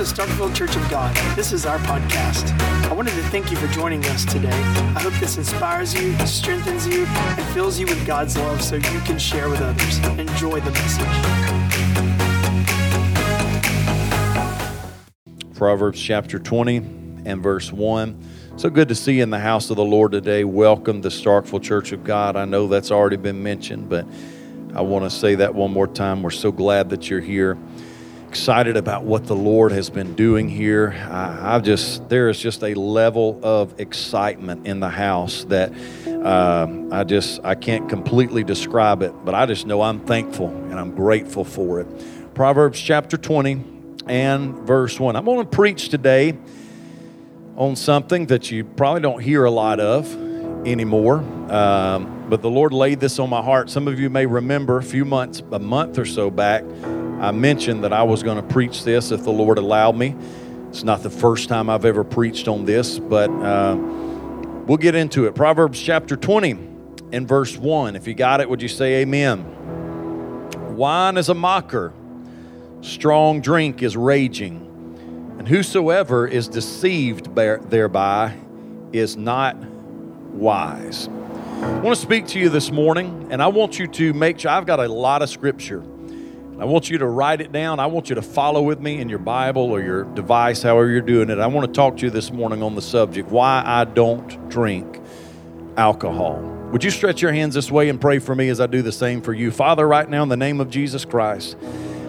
to Starkville Church of God. This is our podcast. I wanted to thank you for joining us today. I hope this inspires you, strengthens you, and fills you with God's love so you can share with others. Enjoy the message. Proverbs chapter 20 and verse 1. So good to see you in the house of the Lord today. Welcome to Starkville Church of God. I know that's already been mentioned, but I want to say that one more time. We're so glad that you're here excited about what the Lord has been doing here. I, have just there is just a level of excitement in the house that uh, I just I can't completely describe it, but I just know I'm thankful and I'm grateful for it. Proverbs chapter 20 and verse 1. I'm going to preach today on something that you probably don't hear a lot of anymore. Um, but the Lord laid this on my heart. Some of you may remember a few months, a month or so back, I mentioned that I was going to preach this if the Lord allowed me. It's not the first time I've ever preached on this, but uh, we'll get into it. Proverbs chapter 20 and verse 1. If you got it, would you say amen? Wine is a mocker, strong drink is raging, and whosoever is deceived thereby is not wise. I want to speak to you this morning, and I want you to make sure I've got a lot of scripture. I want you to write it down. I want you to follow with me in your Bible or your device, however you're doing it. I want to talk to you this morning on the subject why I don't drink alcohol. Would you stretch your hands this way and pray for me as I do the same for you? Father, right now, in the name of Jesus Christ,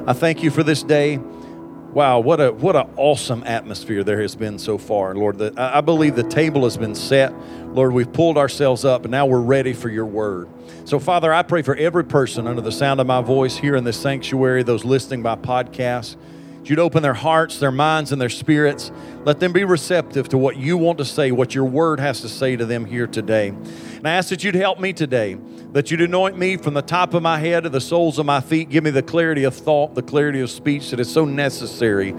I thank you for this day. Wow, what a what an awesome atmosphere there has been so far, Lord. The, I believe the table has been set. Lord, we've pulled ourselves up, and now we're ready for your word. So, Father, I pray for every person under the sound of my voice here in this sanctuary, those listening by podcast. You'd open their hearts, their minds, and their spirits. Let them be receptive to what you want to say, what your word has to say to them here today. And I ask that you'd help me today, that you'd anoint me from the top of my head to the soles of my feet. Give me the clarity of thought, the clarity of speech that is so necessary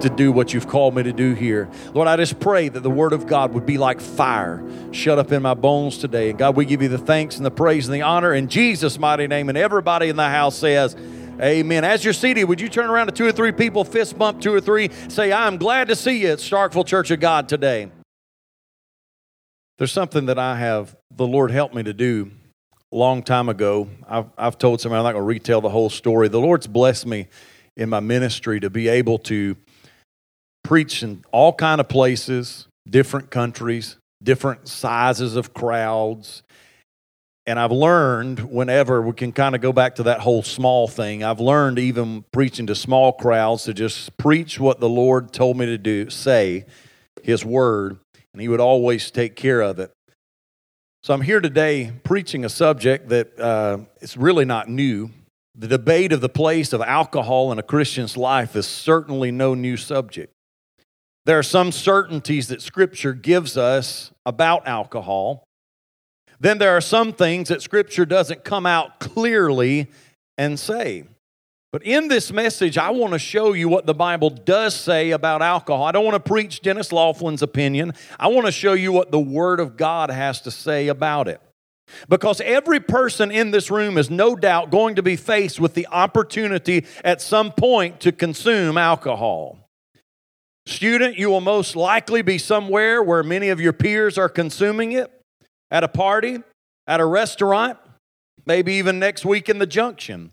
to do what you've called me to do here. Lord, I just pray that the word of God would be like fire shut up in my bones today. And God, we give you the thanks and the praise and the honor in Jesus' mighty name. And everybody in the house says, Amen. As you're seated, would you turn around to two or three people, fist bump two or three, say, I'm glad to see you at Starkville Church of God today. There's something that I have, the Lord helped me to do a long time ago. I've, I've told somebody, I'm not going to retell the whole story. The Lord's blessed me in my ministry to be able to preach in all kind of places, different countries, different sizes of crowds, and I've learned whenever we can kind of go back to that whole small thing, I've learned even preaching to small crowds to just preach what the Lord told me to do, say His word, and He would always take care of it. So I'm here today preaching a subject that uh, it's really not new. The debate of the place of alcohol in a Christian's life is certainly no new subject. There are some certainties that Scripture gives us about alcohol then there are some things that Scripture doesn't come out clearly and say. But in this message, I want to show you what the Bible does say about alcohol. I don't want to preach Dennis Laughlin's opinion. I want to show you what the Word of God has to say about it. Because every person in this room is no doubt going to be faced with the opportunity at some point to consume alcohol. Student, you will most likely be somewhere where many of your peers are consuming it at a party, at a restaurant, maybe even next week in the junction.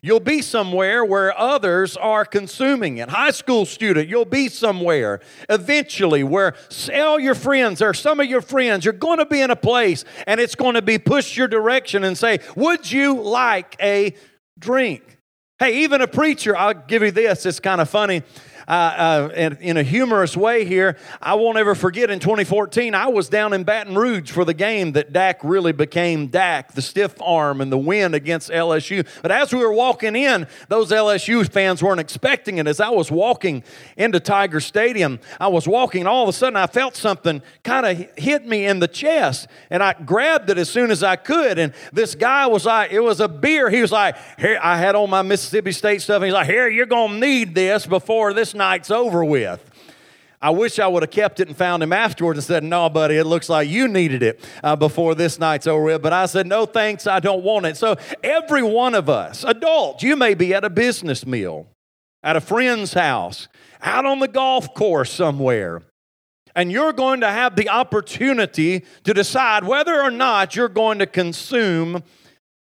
You'll be somewhere where others are consuming it. High school student, you'll be somewhere eventually where all your friends or some of your friends, you're going to be in a place and it's going to be pushed your direction and say, Would you like a drink? Hey, even a preacher, I'll give you this, it's kind of funny uh, uh, in, a humorous way here, I won't ever forget in 2014, I was down in Baton Rouge for the game that Dak really became Dak, the stiff arm and the win against LSU. But as we were walking in, those LSU fans weren't expecting it. As I was walking into Tiger Stadium, I was walking, and all of a sudden I felt something kind of hit me in the chest, and I grabbed it as soon as I could. And this guy was like, it was a beer. He was like, here, I had on my Mississippi State stuff, and he's like, here, you're going to need this before this night's over with. I wish I would have kept it and found him afterwards and said, No, buddy, it looks like you needed it uh, before this night's over with. But I said, No, thanks, I don't want it. So, every one of us, adults, you may be at a business meal. at a friend's house, out on the golf course somewhere. And you're going to have the opportunity to decide whether or not you're going to consume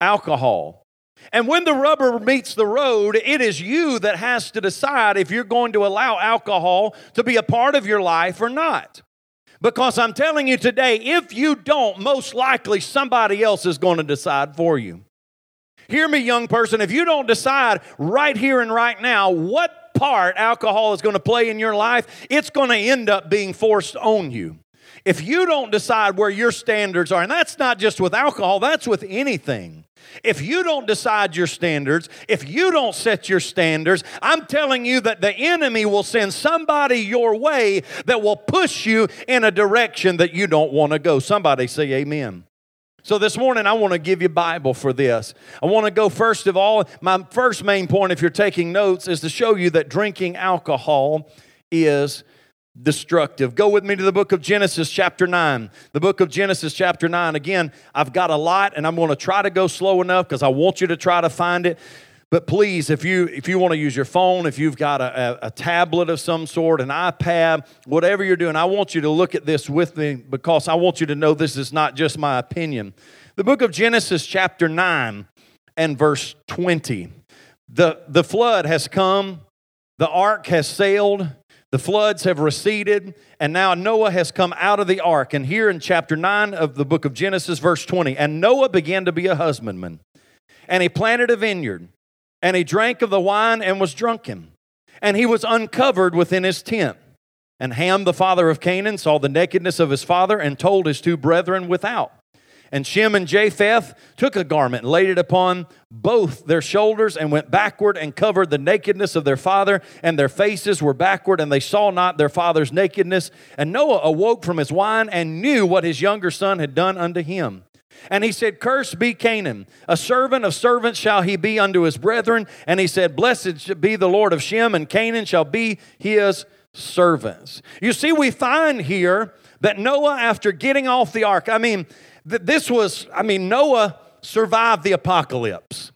alcohol. And when the rubber meets the road, it is you that has to decide if you're going to allow alcohol to be a part of your life or not. Because I'm telling you today, if you don't, most likely somebody else is going to decide for you. Hear me, young person, if you don't decide right here and right now what part alcohol is going to play in your life, it's going to end up being forced on you. If you don't decide where your standards are, and that's not just with alcohol, that's with anything. If you don't decide your standards, if you don't set your standards, I'm telling you that the enemy will send somebody your way that will push you in a direction that you don't want to go. Somebody say amen. So this morning I want to give you Bible for this. I want to go first of all, my first main point if you're taking notes is to show you that drinking alcohol is destructive. Go with me to the book of Genesis, chapter 9. The book of Genesis, chapter 9. Again, I've got a lot and I'm going to try to go slow enough because I want you to try to find it. But please, if you if you want to use your phone, if you've got a, a, a, tablet of some sort, an iPad, whatever you're doing, I want you to look at this with me because I want you to know this is not just my opinion. The book of Genesis, chapter 9 and verse 20. The, the flood has come, the ark has sailed, the floods have receded, and now Noah has come out of the ark. And here in chapter 9 of the book of Genesis, verse 20, and Noah began to be a husbandman, and he planted a vineyard, and he drank of the wine and was drunken, and he was uncovered within his tent. And Ham, the father of Canaan, saw the nakedness of his father and told his two brethren without. And Shem and Japheth took a garment and laid it upon both their shoulders and went backward and covered the nakedness of their father, and their faces were backward, and they saw not their father's nakedness. And Noah awoke from his wine and knew what his younger son had done unto him. And he said, Cursed be Canaan, a servant of servants shall he be unto his brethren. And he said, Blessed be the Lord of Shem, and Canaan shall be his servants. You see, we find here that Noah, after getting off the ark, I mean, this was, I mean, Noah survived the apocalypse.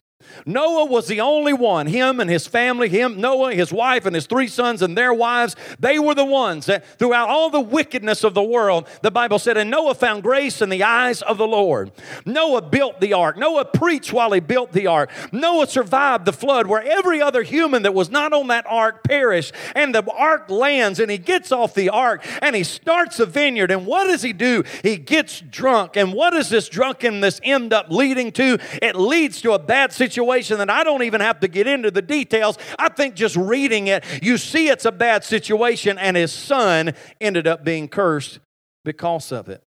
Noah was the only one, him and his family, him, Noah, his wife, and his three sons and their wives, they were the ones that throughout all the wickedness of the world, the Bible said, and Noah found grace in the eyes of the Lord. Noah built the ark. Noah preached while he built the ark. Noah survived the flood where every other human that was not on that ark perished. And the ark lands and he gets off the ark and he starts a vineyard. And what does he do? He gets drunk. And what does this drunkenness end up leading to? It leads to a bad situation situation that I don't even have to get into the details. I think just reading it, you see it's a bad situation, and his son ended up being cursed because of it.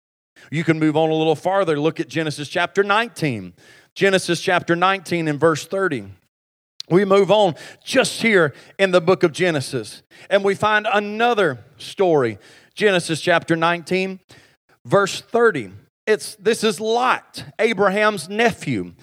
You can move on a little farther. Look at Genesis chapter 19. Genesis chapter 19 and verse 30. We move on just here in the book of Genesis, and we find another story. Genesis chapter 19, verse 30. It's this is Lot, Abraham's nephew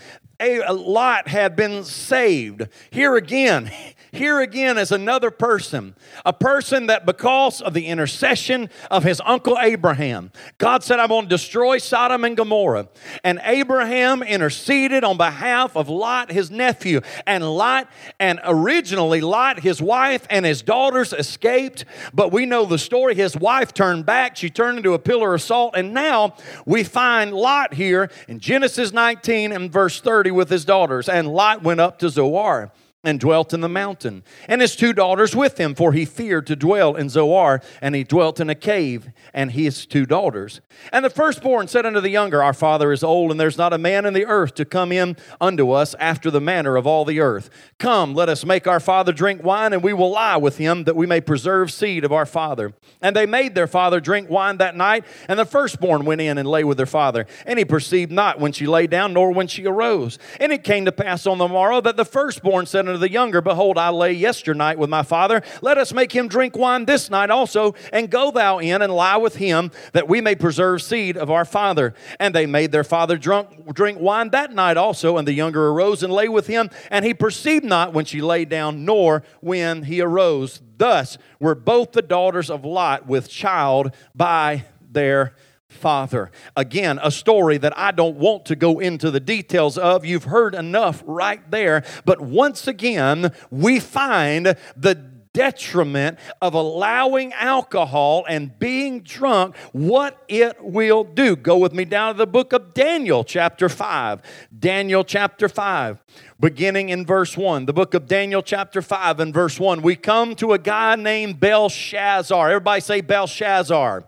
a Lot had been saved. Here again, here again is another person, a person that because of the intercession of his uncle Abraham, God said, I'm going to destroy Sodom and Gomorrah. And Abraham interceded on behalf of Lot, his nephew. And Lot, and originally Lot, his wife, and his daughters escaped. But we know the story. His wife turned back, she turned into a pillar of salt. And now we find Lot here in Genesis 19 and verse 30 with his daughters. And Lot went up to Zoar and dwelt in the mountain, and his two daughters with him, for he feared to dwell in Zoar, and he dwelt in a cave, and his two daughters. And the firstborn said unto the younger, Our father is old, and there's not a man in the earth to come in unto us after the manner of all the earth. Come, let us make our father drink wine, and we will lie with him, that we may preserve seed of our father. And they made their father drink wine that night, and the firstborn went in and lay with their father. And he perceived not when she lay down, nor when she arose. And it came to pass on the morrow that the firstborn said unto the younger, Behold, I lay yesternight with my father. Let us make him drink wine this night also, and go thou in and lie with him, that we may preserve seed of our father. And they made their father drunk, drink wine that night also. And the younger arose and lay with him, and he perceived not when she lay down, nor when he arose. Thus were both the daughters of Lot with child by their father. Again, a story that I don't want to go into the details of. You've heard enough right there. But once again, we find the detriment of allowing alcohol and being drunk, what it will do. Go with me down to the book of Daniel, chapter 5. Daniel, chapter 5, beginning in verse 1. The book of Daniel, chapter 5, and verse 1. We come to a guy named Belshazzar. Everybody say Belshazzar.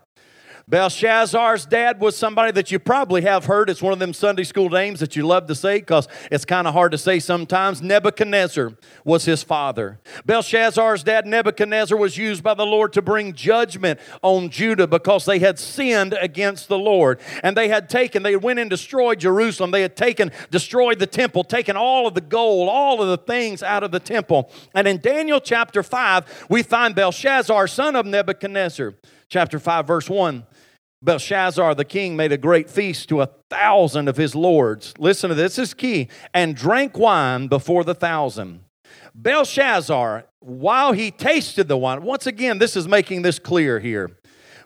Belshazzar's dad was somebody that you probably have heard. It's one of them Sunday school names that you love to say because it's kind of hard to say sometimes. Nebuchadnezzar was his father. Belshazzar's dad, Nebuchadnezzar, was used by the Lord to bring judgment on Judah because they had sinned against the Lord. And they had taken, they went and destroyed Jerusalem. They had taken, destroyed the temple, taken all of the gold, all of the things out of the temple. And in Daniel chapter 5, we find Belshazzar, son of Nebuchadnezzar. Chapter 5, verse 1. Belshazzar the king made a great feast to a thousand of his lords. Listen to this, this is key. And drank wine before the thousand. Belshazzar, while he tasted the wine, once again, this is making this clear here.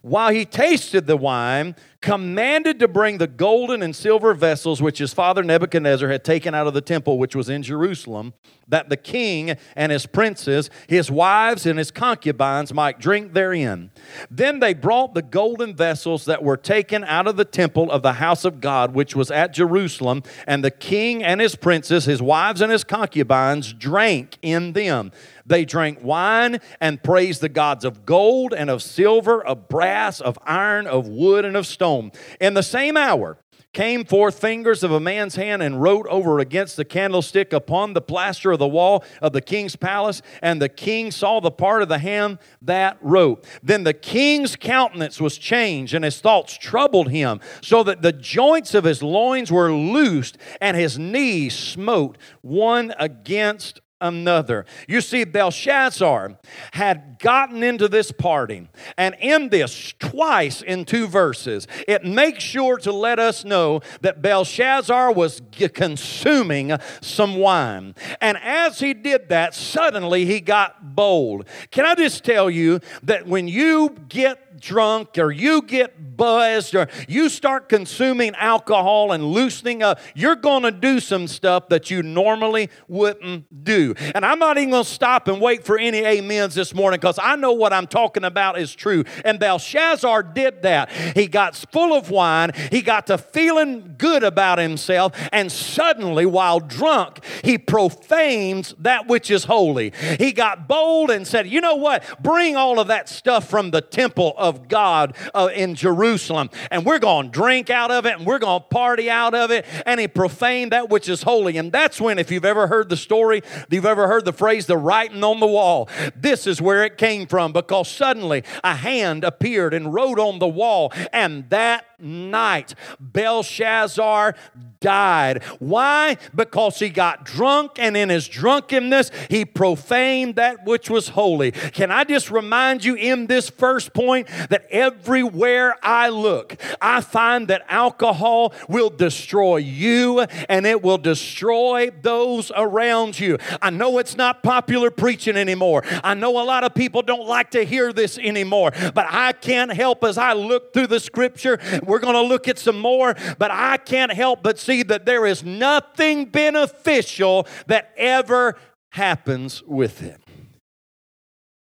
While he tasted the wine, commanded to bring the golden and silver vessels which his father Nebuchadnezzar had taken out of the temple which was in Jerusalem, that the king and his princes, his wives, and his concubines might drink therein. Then they brought the golden vessels that were taken out of the temple of the house of God, which was at Jerusalem, and the king and his princes, his wives, and his concubines drank in them. They drank wine and praised the gods of gold and of silver, of brass, of iron, of wood, and of stone. In the same hour, came forth fingers of a man's hand and wrote over against the candlestick upon the plaster of the wall of the king's palace. And the king saw the part of the hand that wrote. Then the king's countenance was changed, and his thoughts troubled him, so that the joints of his loins were loosed, and his knees smote one against another. You see, Belshazzar had gotten into this party, and in this, twice in two verses, it makes sure to let us know that Belshazzar was consuming some wine. And as he did that, suddenly he got bold. Can I just tell you that when you get drunk or you get buzzed or you start consuming alcohol and loosening up, you're going to do some stuff that you normally wouldn't do. And I'm not even going to stop and wait for any amens this morning because I know what I'm talking about is true. And Belshazzar did that. He got full of wine, he got to feeling good about himself, and suddenly, while drunk, he profanes that which is holy. He got bold and said, You know what? Bring all of that stuff from the temple of God uh, in Jerusalem, and we're going to drink out of it, and we're going to party out of it. And he profaned that which is holy. And that's when, if you've ever heard the story, you've ever heard the phrase, the writing on the wall, this is where it came from because suddenly a hand appeared and wrote on the wall, and that night, Belshazzar died. Why? Because he got drunk, and in his drunkenness, he profaned that which was holy. Can I just remind you in this first point that everywhere I look, I find that alcohol will destroy you and it will destroy those around you. I know it's not popular preaching anymore. I know a lot of people don't like to hear this anymore, but I can't help as I look through the scripture. We're going to look at some more, but I can't help but see that there is nothing beneficial that ever happens with it.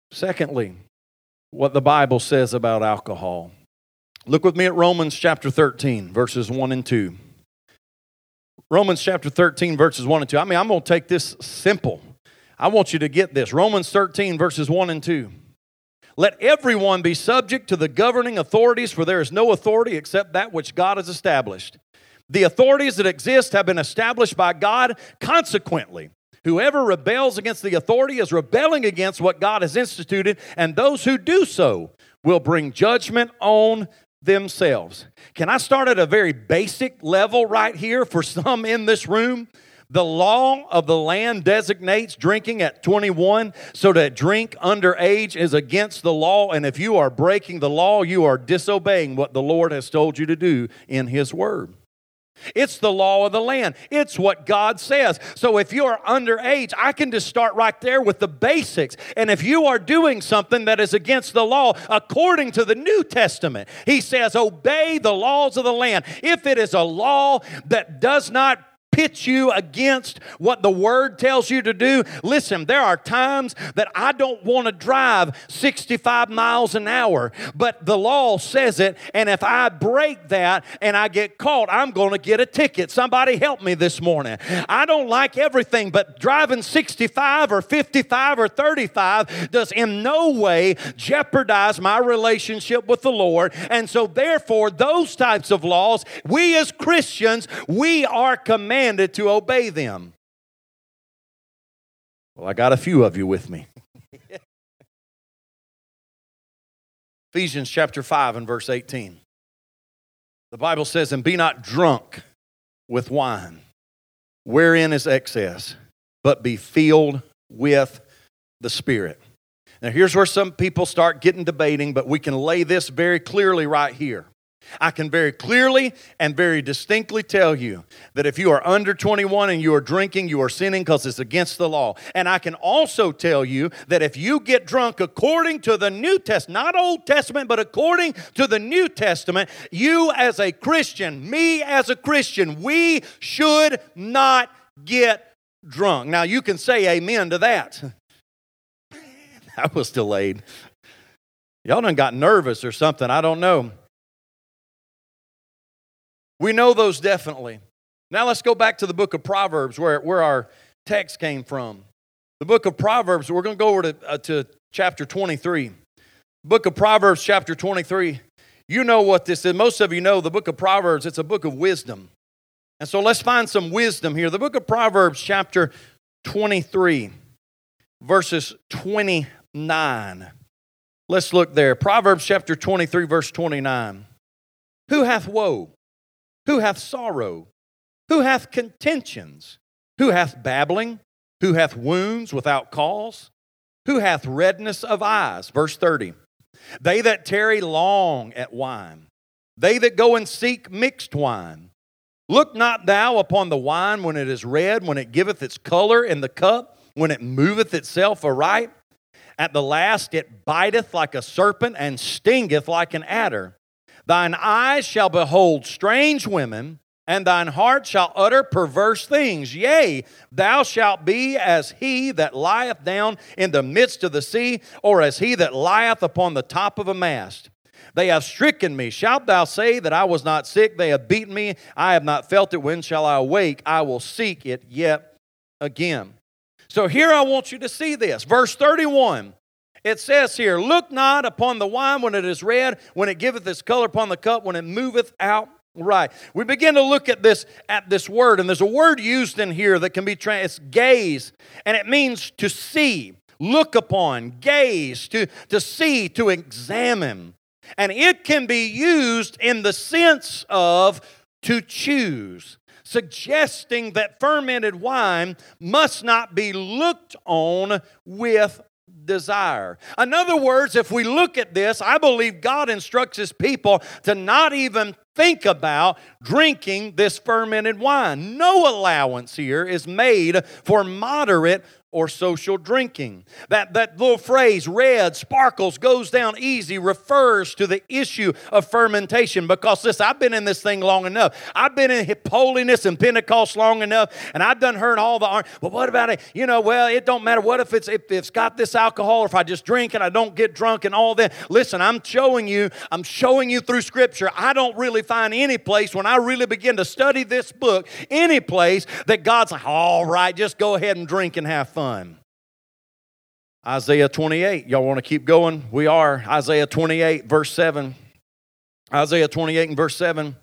Secondly, what the Bible says about alcohol. Look with me at Romans chapter 13, verses 1 and 2. Romans chapter 13, verses 1 and 2. I mean, I'm going to take this simple. I want you to get this. Romans 13, verses 1 and 2. Let everyone be subject to the governing authorities, for there is no authority except that which God has established. The authorities that exist have been established by God. Consequently, whoever rebels against the authority is rebelling against what God has instituted, and those who do so will bring judgment on themselves. Can I start at a very basic level right here for some in this room? The law of the land designates drinking at 21, so to drink underage is against the law. And if you are breaking the law, you are disobeying what the Lord has told you to do in His Word. It's the law of the land. It's what God says. So if you're underage, I can just start right there with the basics. And if you are doing something that is against the law, according to the New Testament, he says, obey the laws of the land. If it is a law that does not pit you against what the word tells you to do. Listen, there are times that I don't want to drive 65 miles an hour, but the law says it, and if I break that and I get caught, I'm going to get a ticket. Somebody help me this morning. I don't like everything, but driving 65 or 55 or 35 does in no way jeopardize my relationship with the Lord. And so, therefore, those types of laws, we as Christians, we are commanded commanded to obey them. Well, I got a few of you with me. Ephesians chapter 5 and verse 18. The Bible says, And be not drunk with wine, wherein is excess, but be filled with the Spirit. Now, here's where some people start getting debating, but we can lay this very clearly right here. I can very clearly and very distinctly tell you that if you are under 21 and you are drinking, you are sinning because it's against the law. And I can also tell you that if you get drunk according to the New Testament, not Old Testament, but according to the New Testament, you as a Christian, me as a Christian, we should not get drunk. Now you can say amen to that. that was delayed. Y'all done got nervous or something. I don't know. We know those definitely. Now let's go back to the book of Proverbs where, where our text came from. The book of Proverbs, we're going to go over to, uh, to chapter 23. Book of Proverbs, chapter 23. You know what this is. Most of you know the book of Proverbs, it's a book of wisdom. And so let's find some wisdom here. The book of Proverbs, chapter 23, verses 29. Let's look there. Proverbs chapter 23, verse 29. Who hath woe? Who hath sorrow? Who hath contentions? Who hath babbling? Who hath wounds without cause? Who hath redness of eyes? Verse 30. They that tarry long at wine, they that go and seek mixed wine. Look not thou upon the wine when it is red, when it giveth its color in the cup, when it moveth itself aright. At the last it biteth like a serpent and stingeth like an adder. Thine eyes shall behold strange women, and thine heart shall utter perverse things. Yea, thou shalt be as he that lieth down in the midst of the sea, or as he that lieth upon the top of a mast. They have stricken me. Shalt thou say that I was not sick? They have beaten me. I have not felt it. When shall I awake? I will seek it yet again. So here I want you to see this. Verse 31 it says here, Look not upon the wine when it is red, when it giveth its color upon the cup, when it moveth out right. We begin to look at this at this word, and there's a word used in here that can be tra- it's gaze, and it means to see, look upon, gaze, to, to see, to examine. And it can be used in the sense of to choose suggesting that fermented wine must not be looked on with desire. In other words, if we look at this, I believe God instructs his people to not even think about drinking this fermented wine. No allowance here is made for moderate or social drinking. That, that little phrase, red, sparkles, goes down easy, refers to the issue of fermentation because this, I've been in this thing long enough. I've been in holiness and Pentecost long enough, and I've done heard all the, well, what about it? You know, well, it don't matter. What if it's, if it's got this alcohol, or if I just drink and I don't get drunk and all that? Listen, I'm showing you, I'm showing you through Scripture. I don't really find any place when I really begin to study this book, any place that God's like, all right, just go ahead and drink and have fun fun. Isaiah 28. Y'all want to keep going? We are. Isaiah 28, verse 7. Isaiah 28 and verse 7.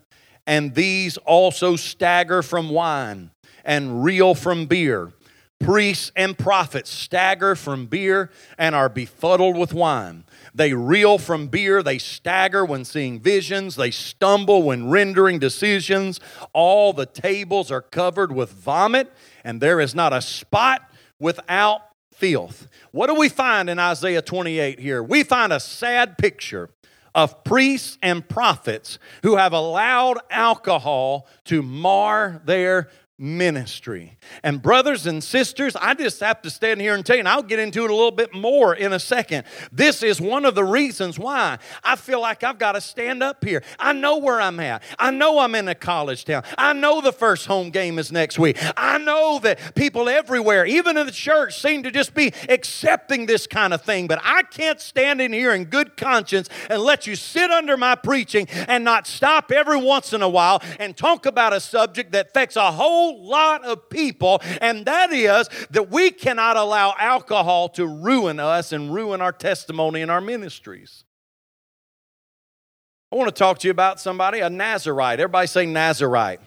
And these also stagger from wine and reel from beer. Priests and prophets stagger from beer and are befuddled with wine. They reel from beer. They stagger when seeing visions. They stumble when rendering decisions. All the tables are covered with vomit, and there is not a spot without filth. What do we find in Isaiah 28 here? We find a sad picture of priests and prophets who have allowed alcohol to mar their ministry. And, brothers and sisters, I just have to stand here and tell you, and I'll get into it a little bit more in a second. This is one of the reasons why I feel like I've got to stand up here. I know where I'm at. I know I'm in a college town. I know the first home game is next week. I know that people everywhere, even in the church, seem to just be accepting this kind of thing. But I can't stand in here in good conscience and let you sit under my preaching and not stop every once in a while and talk about a subject that affects a whole whole lot of people, and that is that we cannot allow alcohol to ruin us and ruin our testimony and our ministries. I want to talk to you about somebody, a Nazarite. Everybody say Nazarite.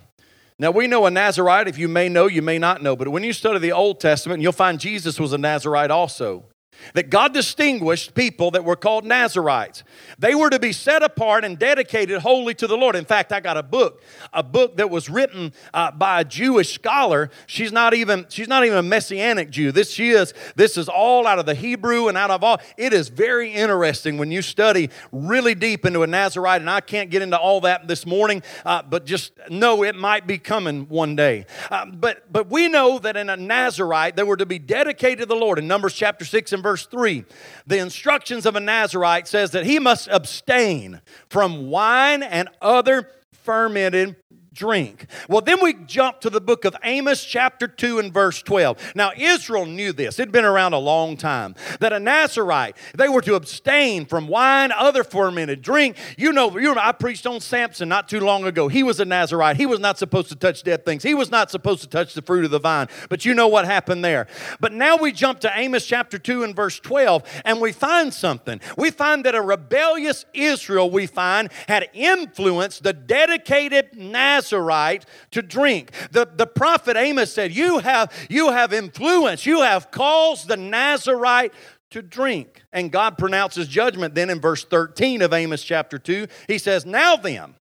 Now, we know a Nazarite, if you may know, you may not know, but when you study the Old Testament, you'll find Jesus was a Nazarite also that God distinguished people that were called Nazarites. They were to be set apart and dedicated wholly to the Lord. In fact, I got a book, a book that was written uh, by a Jewish scholar. She's not even she's not even a messianic Jew. This she is this is all out of the Hebrew and out of all. It is very interesting when you study really deep into a Nazarite. And I can't get into all that this morning, uh, but just know it might be coming one day. Uh, but but we know that in a Nazarite they were to be dedicated to the Lord. In Numbers chapter six and verse verse 3. The instructions of a Nazarite says that he must abstain from wine and other fermented drink. Well, then we jump to the book of Amos, chapter 2, and verse 12. Now, Israel knew this, it'd been around a long time, that a Nazarite, they were to abstain from wine, other fermented drink. You know, you I preached on Samson not too long ago. He was a Nazarite. He was not supposed to touch dead things, he was not supposed to touch the fruit of the vine. But you know what happened there. But now we jump to Amos, chapter 2, and verse 12, and we find something. We find that a rebellious Israel, we find, had influenced the dedicated Nazarite Nazarite to drink. The, the prophet Amos said, you have, you have influence, you have caused the Nazarite to drink. And God pronounces judgment then in verse 13 of Amos chapter 2. He says, Now then,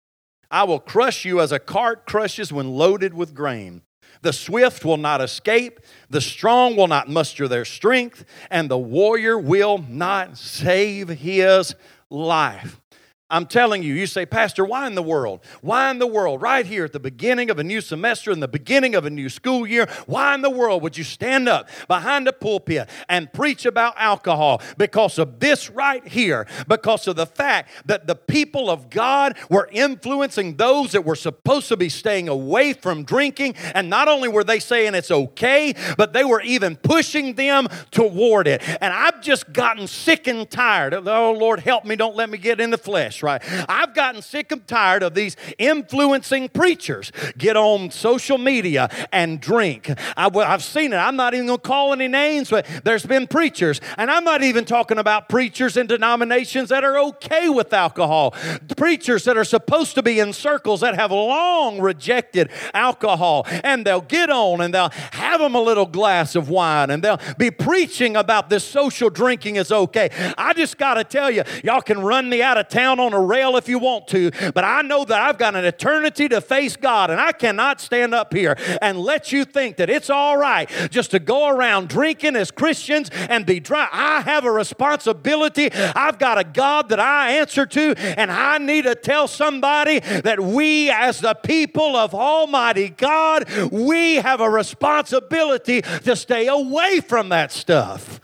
I will crush you as a cart crushes when loaded with grain. The swift will not escape, the strong will not muster their strength, and the warrior will not save his life. I'm telling you, you say, Pastor, why in the world? Why in the world? Right here at the beginning of a new semester, in the beginning of a new school year, why in the world would you stand up behind a pulpit and preach about alcohol? Because of this right here, because of the fact that the people of God were influencing those that were supposed to be staying away from drinking. And not only were they saying it's okay, but they were even pushing them toward it. And I've just gotten sick and tired oh, Lord, help me, don't let me get in the flesh right? I've gotten sick and tired of these influencing preachers get on social media and drink. I, have seen it. I'm not even going to call any names, but there's been preachers, and I'm not even talking about preachers in denominations that are okay with alcohol. Preachers that are supposed to be in circles that have long rejected alcohol, and they'll get on and they'll have them a little glass of wine, and they'll be preaching about this social drinking is okay. I just got to tell you, y'all can run me out of town on on a rail if you want to, but I know that I've got an eternity to face God, and I cannot stand up here and let you think that it's all right just to go around drinking as Christians and be dry. I have a responsibility. I've got a God that I answer to, and I need to tell somebody that we, as the people of Almighty God, we have a responsibility to stay away from that stuff.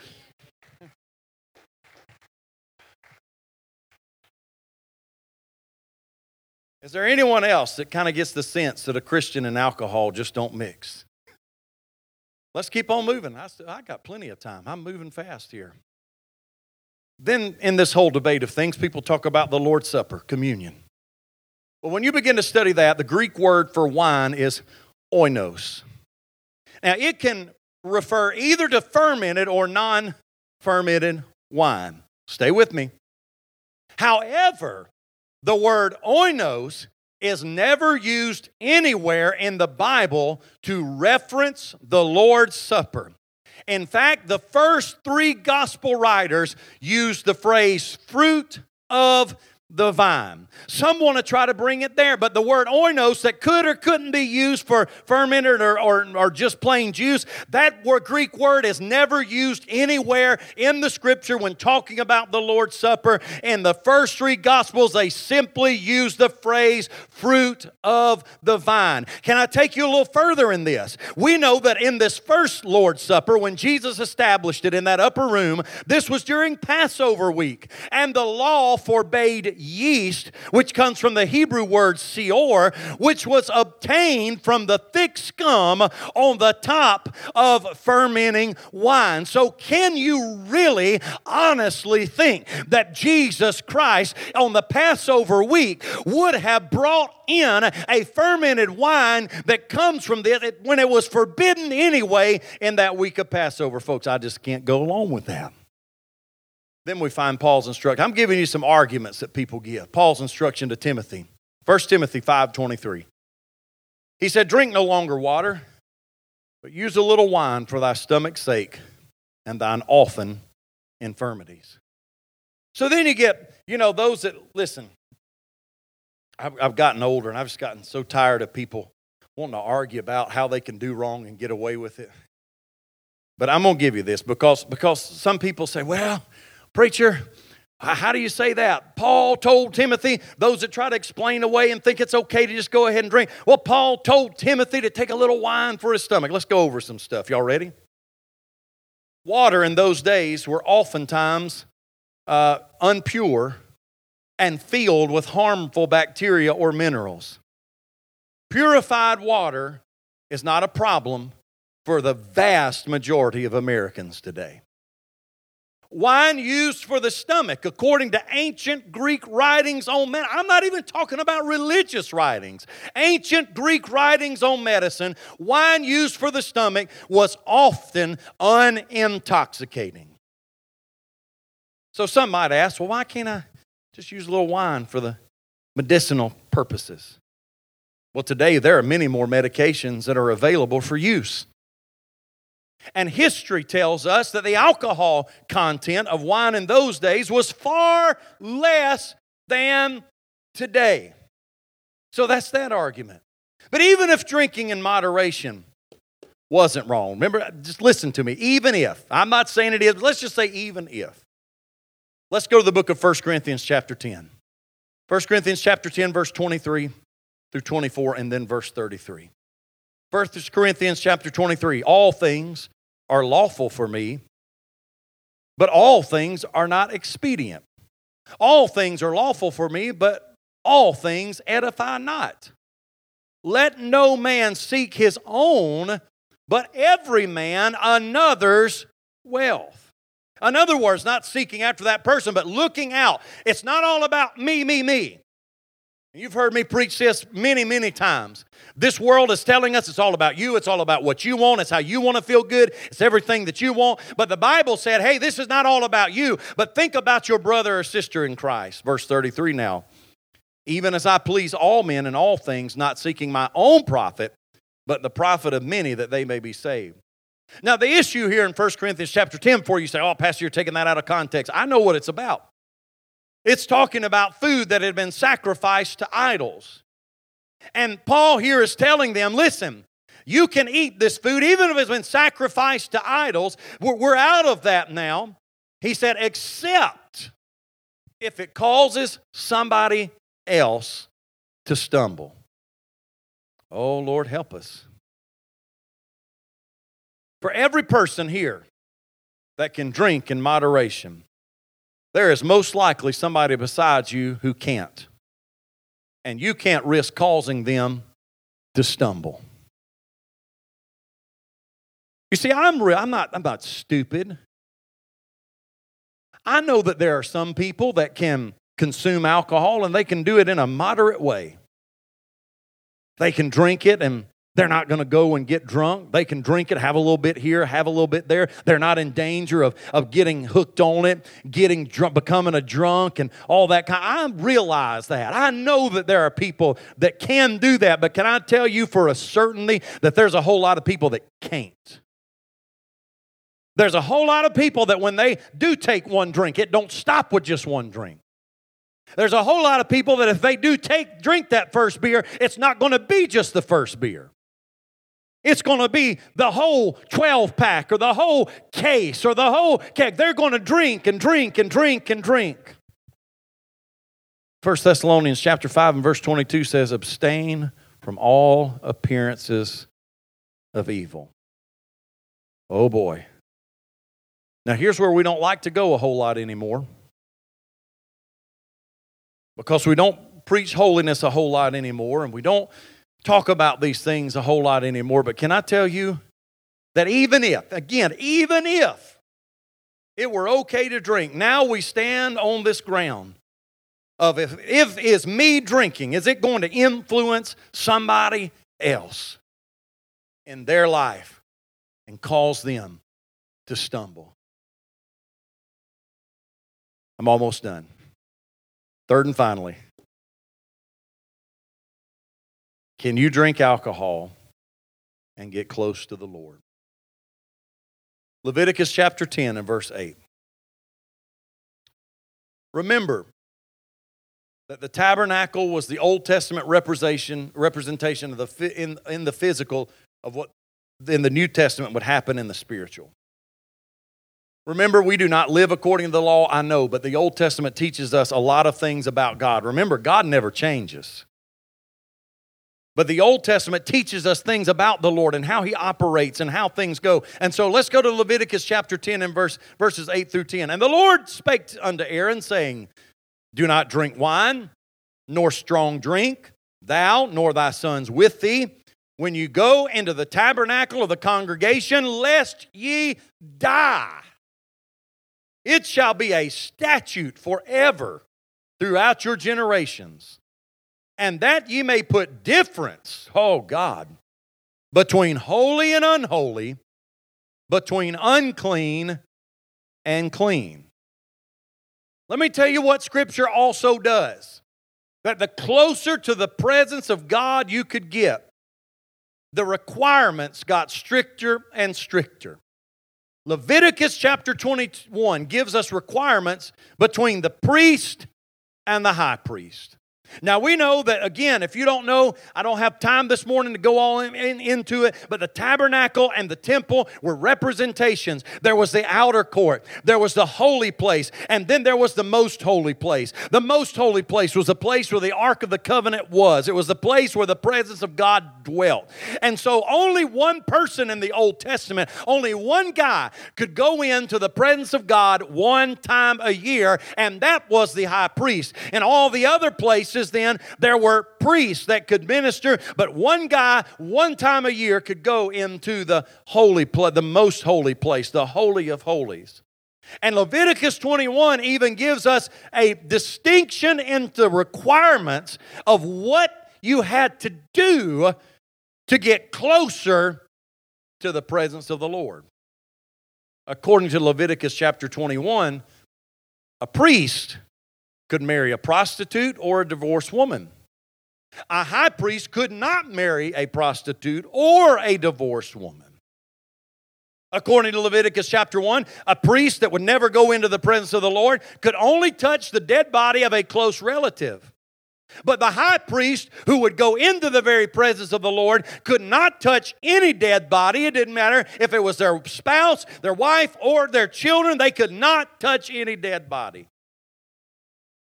Is there anyone else that kind of gets the sense that a Christian and alcohol just don't mix? Let's keep on moving. I, I got plenty of time. I'm moving fast here. Then, in this whole debate of things, people talk about the Lord's Supper, communion. Well, when you begin to study that, the Greek word for wine is oinos. Now, it can refer either to fermented or non fermented wine. Stay with me. However, the word oinos is never used anywhere in the Bible to reference the Lord's Supper. In fact, the first three gospel writers use the phrase fruit of the vine. Some want to try to bring it there, but the word oinos that could or couldn't be used for fermented or, or, or just plain juice, that Greek word is never used anywhere in the scripture when talking about the Lord's Supper. In the first three gospels, they simply use the phrase fruit of the vine. Can I take you a little further in this? We know that in this first Lord's Supper, when Jesus established it in that upper room, this was during Passover week, and the law forbade yeast, which comes from the Hebrew word seor, which was obtained from the thick scum on the top of fermenting wine. So, can you really honestly think that Jesus Christ on the Passover week would have brought in a fermented wine that comes from this when it was forbidden anyway in that week of Passover? Folks, I just can't go along with that. Then we find Paul's instruction. I'm giving you some arguments that people give. Paul's instruction to Timothy. 1 Timothy 5:23. He said, "Drink no longer water, but use a little wine for thy stomach's sake and thine often infirmities." So then you get, you know, those that listen. I've, I've gotten older and I've just gotten so tired of people wanting to argue about how they can do wrong and get away with it. But I'm going to give you this because, because some people say, well, Preacher, how do you say that? Paul told Timothy, those that try to explain away and think it's okay to just go ahead and drink. Well, Paul told Timothy to take a little wine for his stomach. Let's go over some stuff. Y'all ready? Water in those days were oftentimes uh, unpure and filled with harmful bacteria or minerals. Purified water is not a problem for the vast majority of Americans today. Wine used for the stomach, according to ancient Greek writings on medicine. I'm not even talking about religious writings. Ancient Greek writings on medicine, wine used for the stomach was often unintoxicating. So some might ask, well, why can't I just use a little wine for the medicinal purposes? Well, today there are many more medications that are available for use. And history tells us that the alcohol content of wine in those days was far less than today. So that's that argument. But even if drinking in moderation wasn't wrong, remember, just listen to me, even if, I'm not saying it is, let's just say even if. Let's go to the book of 1 Corinthians, chapter 10. 1 Corinthians, chapter 10, verse 23 through 24, and then verse 33. 1 Corinthians, chapter 23, all things are lawful for me, but all things are not expedient. All things are lawful for me, but all things edify not. Let no man seek his own, but every man another's wealth. In other words, not seeking after that person, but looking out. It's not all about me, me, me. You've heard me preach this many, many times. This world is telling us it's all about you, it's all about what you want, it's how you want to feel good, it's everything that you want. But the Bible said, hey, this is not all about you, but think about your brother or sister in Christ. Verse 33 now. Even as I please all men in all things, not seeking my own profit, but the profit of many that they may be saved. Now, the issue here in 1 Corinthians chapter 10, before you say, oh, Pastor, you're taking that out of context, I know what it's about. It's talking about food that had been sacrificed to idols. And Paul here is telling them listen, you can eat this food, even if it's been sacrificed to idols. We're, we're out of that now. He said, except if it causes somebody else to stumble. Oh, Lord, help us. For every person here that can drink in moderation, there is most likely somebody besides you who can't. And you can't risk causing them to stumble. You see, I'm, real, I'm, not, I'm not stupid. I know that there are some people that can consume alcohol and they can do it in a moderate way. They can drink it and they're not going to go and get drunk. They can drink it, have a little bit here, have a little bit there. They're not in danger of, of getting hooked on it, getting drunk, becoming a drunk, and all that kind. I realize that. I know that there are people that can do that, but can I tell you for a certainty that there's a whole lot of people that can't? There's a whole lot of people that when they do take one drink, it don't stop with just one drink. there's a whole lot of people that if they do take drink that first beer, it's not going to be just the first beer. It's going to be the whole 12 pack or the whole case or the whole keg. They're going to drink and drink and drink and drink. 1 Thessalonians chapter 5 and verse 22 says, Abstain from all appearances of evil. Oh boy. Now, here's where we don't like to go a whole lot anymore because we don't preach holiness a whole lot anymore and we don't talk about these things a whole lot anymore. But can I tell you that even if, again, even if it were okay to drink, now we stand on this ground of if, if is me drinking, is it going to influence somebody else in their life and cause them to stumble? I'm almost done. Third and finally, can you drink alcohol and get close to the Lord? Leviticus chapter 10 and verse 8. Remember that the tabernacle was the Old Testament representation, representation of the, in, in the physical of what in the New Testament would happen in the spiritual. Remember, we do not live according to the law, I know, but the Old Testament teaches us a lot of things about God. Remember, God never changes. But the Old Testament teaches us things about the Lord and how He operates and how things go. And so let's go to Leviticus chapter 10 and verse, verses 8 through 10. And the Lord spake unto Aaron, saying, Do not drink wine, nor strong drink, thou nor thy sons with thee, when you go into the tabernacle of the congregation, lest ye die. It shall be a statute forever throughout your generations. And that ye may put difference, oh God, between holy and unholy, between unclean and clean. Let me tell you what Scripture also does that the closer to the presence of God you could get, the requirements got stricter and stricter. Leviticus chapter 21 gives us requirements between the priest and the high priest. Now, we know that, again, if you don't know, I don't have time this morning to go all in, in, into it, but the tabernacle and the temple were representations. There was the outer court, there was the holy place, and then there was the most holy place. The most holy place was the place where the Ark of the Covenant was, it was the place where the presence of God dwelt. And so, only one person in the Old Testament, only one guy could go into the presence of God one time a year, and that was the high priest. And all the other places, then there were priests that could minister, but one guy, one time a year, could go into the holy place, the most holy place, the holy of holies. And Leviticus 21 even gives us a distinction in the requirements of what you had to do to get closer to the presence of the Lord. According to Leviticus chapter 21, a priest could marry a prostitute or a divorced woman. A high priest could not marry a prostitute or a divorced woman. According to Leviticus chapter 1, a priest that would never go into the presence of the Lord could only touch the dead body of a close relative. But the high priest who would go into the very presence of the Lord could not touch any dead body. It didn't matter if it was their spouse, their wife, or their children, they could not touch any dead body.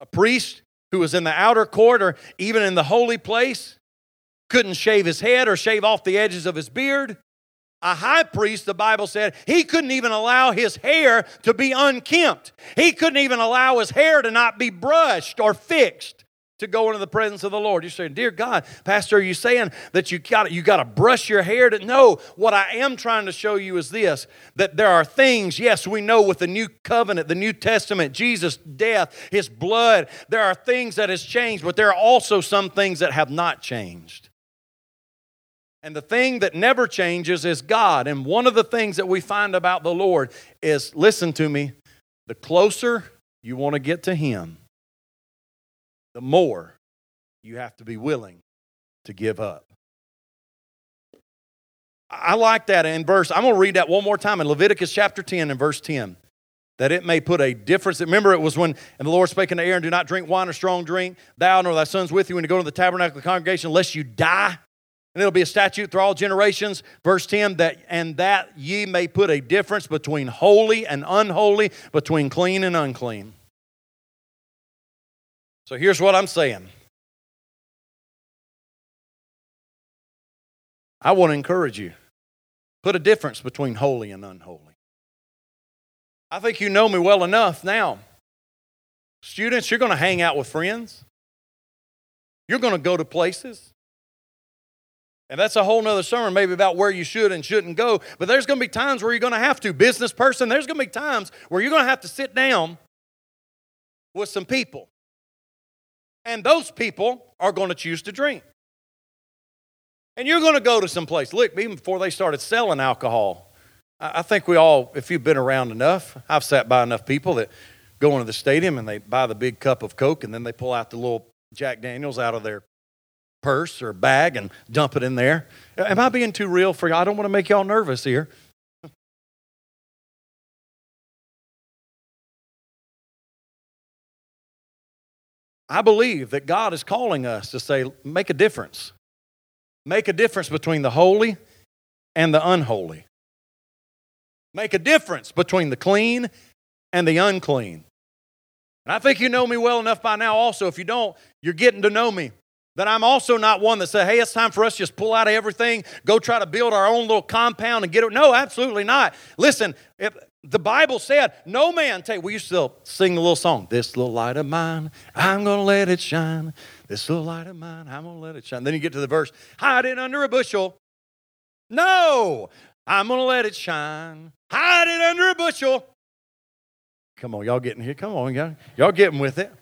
A priest who was in the outer court or even in the holy place couldn't shave his head or shave off the edges of his beard. A high priest, the Bible said, he couldn't even allow his hair to be unkempt. He couldn't even allow his hair to not be brushed or fixed to go into the presence of the Lord. You're saying, Dear God, Pastor, are you saying that you got you got to brush your hair? To no, what I am trying to show you is this: that there are things. Yes, we know with the new covenant, the New Testament, Jesus' death, His blood. There are things that has changed, but there are also some things that have not changed. And the thing that never changes is God. And one of the things that we find about the Lord is, listen to me, the closer you want to get to Him the more you have to be willing to give up. I like that in verse. I'm going to read that one more time in Leviticus chapter 10 and verse 10. that it may put a difference. Remember, it was when, and the Lord spake unto Aaron, Do not drink wine or strong drink, thou nor thy sons with you when you go to the tabernacle of the congregation, lest you die. And it'll be a statute through all generations. Verse 10 that and that ye may put a difference between holy and unholy, between clean and unclean. So here's what I'm saying. I want to encourage you. Put a difference between holy and unholy. I think you know me well enough now. Students, you're going to hang out with friends. You're going to go to places. And that's a whole nother sermon, maybe about where you should and shouldn't go. But there's going to be times where you're going to have to. Business person, there's going to be times where you're going to have to sit down with some people. And those people are going to choose to drink. And you're going to go to some place. Look, even before they started selling alcohol, I think we all, if you've been around enough, I've sat by enough people that go into the stadium and they buy the big cup of Coke and then they pull out the little Jack Daniels out of their purse or bag and dump it in there. Am I being too real for you? I don't want to make y'all nervous here. I believe that God is calling us to say, make a difference. Make a difference between the holy and the unholy. Make a difference between the clean and the unclean. And I think you know me well enough by now, also. If you don't, you're getting to know me. That I'm also not one that said, hey, it's time for us to just pull out of everything, go try to build our own little compound and get it. No, absolutely not. Listen, if the Bible said, no man take, we used to sing the little song, this little light of mine, I'm to let it shine. This little light of mine, I'm to let it shine. Then you get to the verse, hide it under a bushel. No, I'm to let it shine. Hide it under a bushel. Come on, y'all getting here? Come on, y'all, y'all getting with it.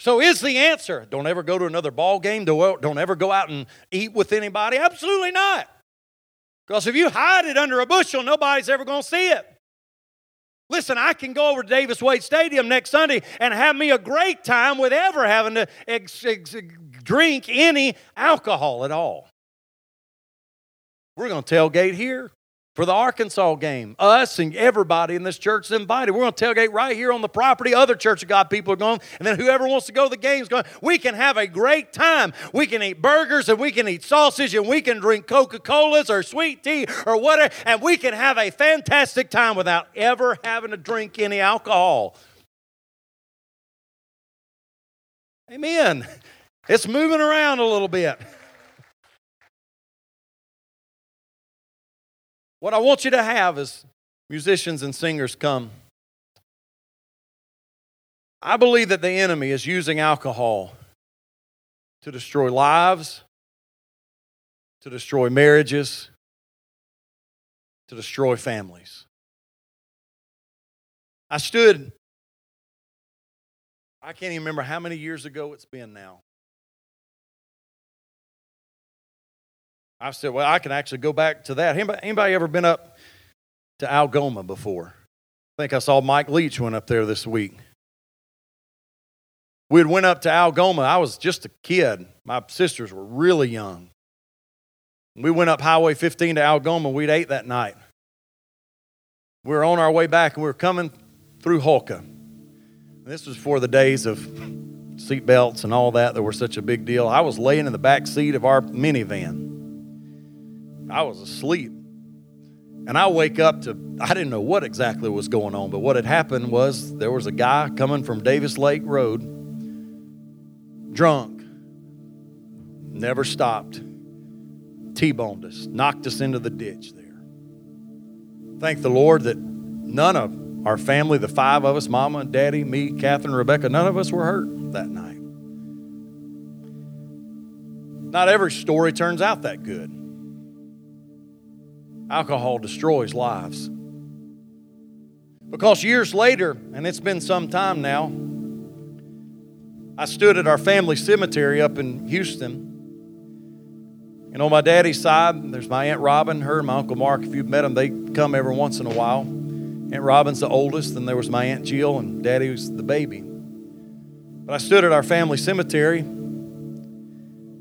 So is the answer don't ever go to another ball game, don't ever go out and eat with anybody? Absolutely not. Because if you hide it under a bushel, nobody's ever going to see it. Listen, I can go over to Davis Wade Stadium next Sunday and have me a great time with ever having to ex- ex- drink any alcohol at all. We're going to tailgate here for the Arkansas game. Us and everybody in this church is invited. We're going to tailgate right here on the property. Other Church of God people are going, and then whoever wants to go to the games going. We can have a great time. We can eat burgers and we can eat sausage and we can drink Coca Colas or sweet tea or whatever, and we can have a fantastic time without ever having to drink any alcohol. Amen. It's moving around a little bit. What I want you to have is musicians and singers come. I believe that the enemy is using alcohol to destroy lives, to destroy marriages, to destroy families. I stood, I can't even remember how many years ago it's been now. I said, well, I can actually go back to that. Anybody, anybody ever been up to Algoma before? I think I saw Mike Leach went up there this week. We had went up to Algoma. I was just a kid. My sisters were really young. We went up Highway 15 to Algoma. We'd ate that night. We were on our way back, and we were coming through Houlka. This was for the days of seatbelts and all that that were such a big deal. I was laying in the back seat of our minivan. I was asleep. And I wake up to, I didn't know what exactly was going on, but what had happened was there was a guy coming from Davis Lake Road, drunk, never stopped, T boned us, knocked us into the ditch there. Thank the Lord that none of our family, the five of us, mama, daddy, me, Catherine, Rebecca, none of us were hurt that night. Not every story turns out that good. Alcohol destroys lives. Because years later, and it's been some time now, I stood at our family cemetery up in Houston. And on my daddy's side, there's my Aunt Robin, her and my Uncle Mark. If you've met them, they come every once in a while. Aunt Robin's the oldest, and there was my Aunt Jill, and Daddy was the baby. But I stood at our family cemetery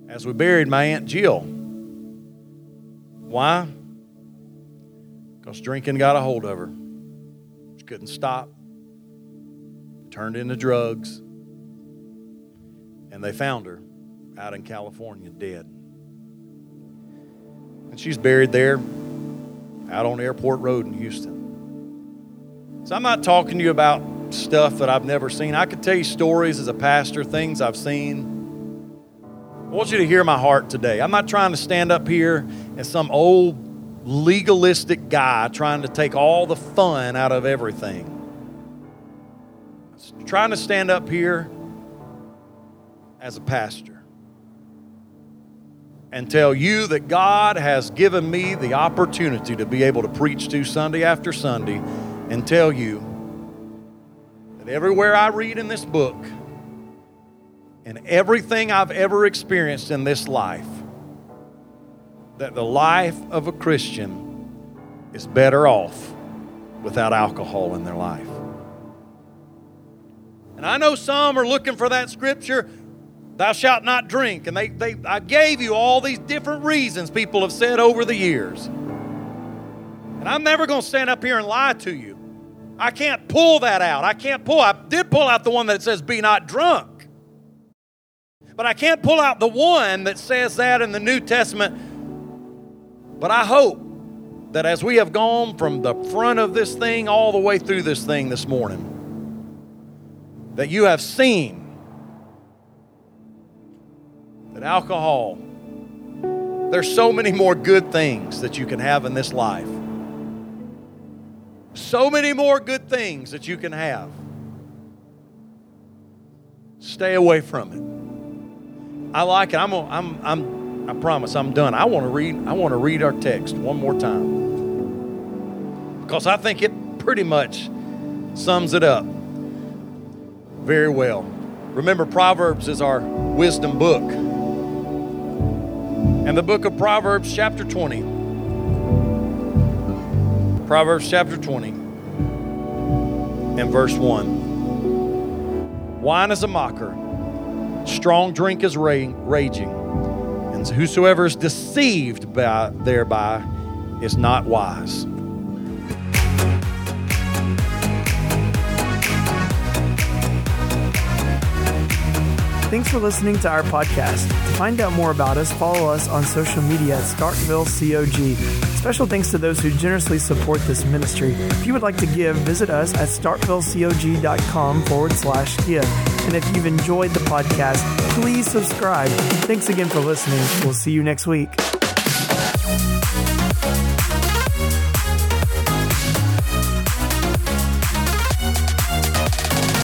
as we buried my Aunt Jill. Why? Because drinking got a hold of her. She couldn't stop, turned into drugs, and they found her out in California dead. And she's buried there out on Airport Road in Houston. So I'm not talking to you about stuff that I've never seen. I could tell you stories as a pastor, things I've seen. I want you to hear my heart today. I'm not trying to stand up here as some old legalistic guy trying to take all the fun out of everything. Trying to stand up here as a pastor and tell you that God has given me the opportunity to be able to preach to Sunday after Sunday and tell you that everywhere I read in this book and everything I've ever experienced in this life, that the life of a Christian is better off without alcohol in their life. And I know some are looking for that scripture, thou shalt not drink. And they, they I gave you all these different reasons people have said over the years. And I'm never going to stand up here and lie to you. I can't pull that out. I can't pull. I did pull out the one that says, Be not drunk. But I can't pull out the one that says that in the New Testament. But I hope that as we have gone from the front of this thing all the way through this thing this morning, that you have seen that alcohol, there's so many more good things that you can have in this life so many more good things that you can have. Stay away from it. I like it. I'm, I'm, I'm, I promise I'm done. I want to read. I want to read our text one more time because I think it pretty much sums it up very well. Remember, Proverbs is our wisdom book, and the book of Proverbs, chapter 20 Proverbs chapter 20 and verse 1. Wine is a mocker, strong drink is raging, and whosoever is deceived by, thereby is not wise. Thanks for listening to our podcast. To find out more about us, follow us on social media at Starkville COG. Special thanks to those who generously support this ministry. If you would like to give, visit us at starkvillecog.com forward slash give. And if you've enjoyed the podcast, please subscribe. Thanks again for listening. We'll see you next week.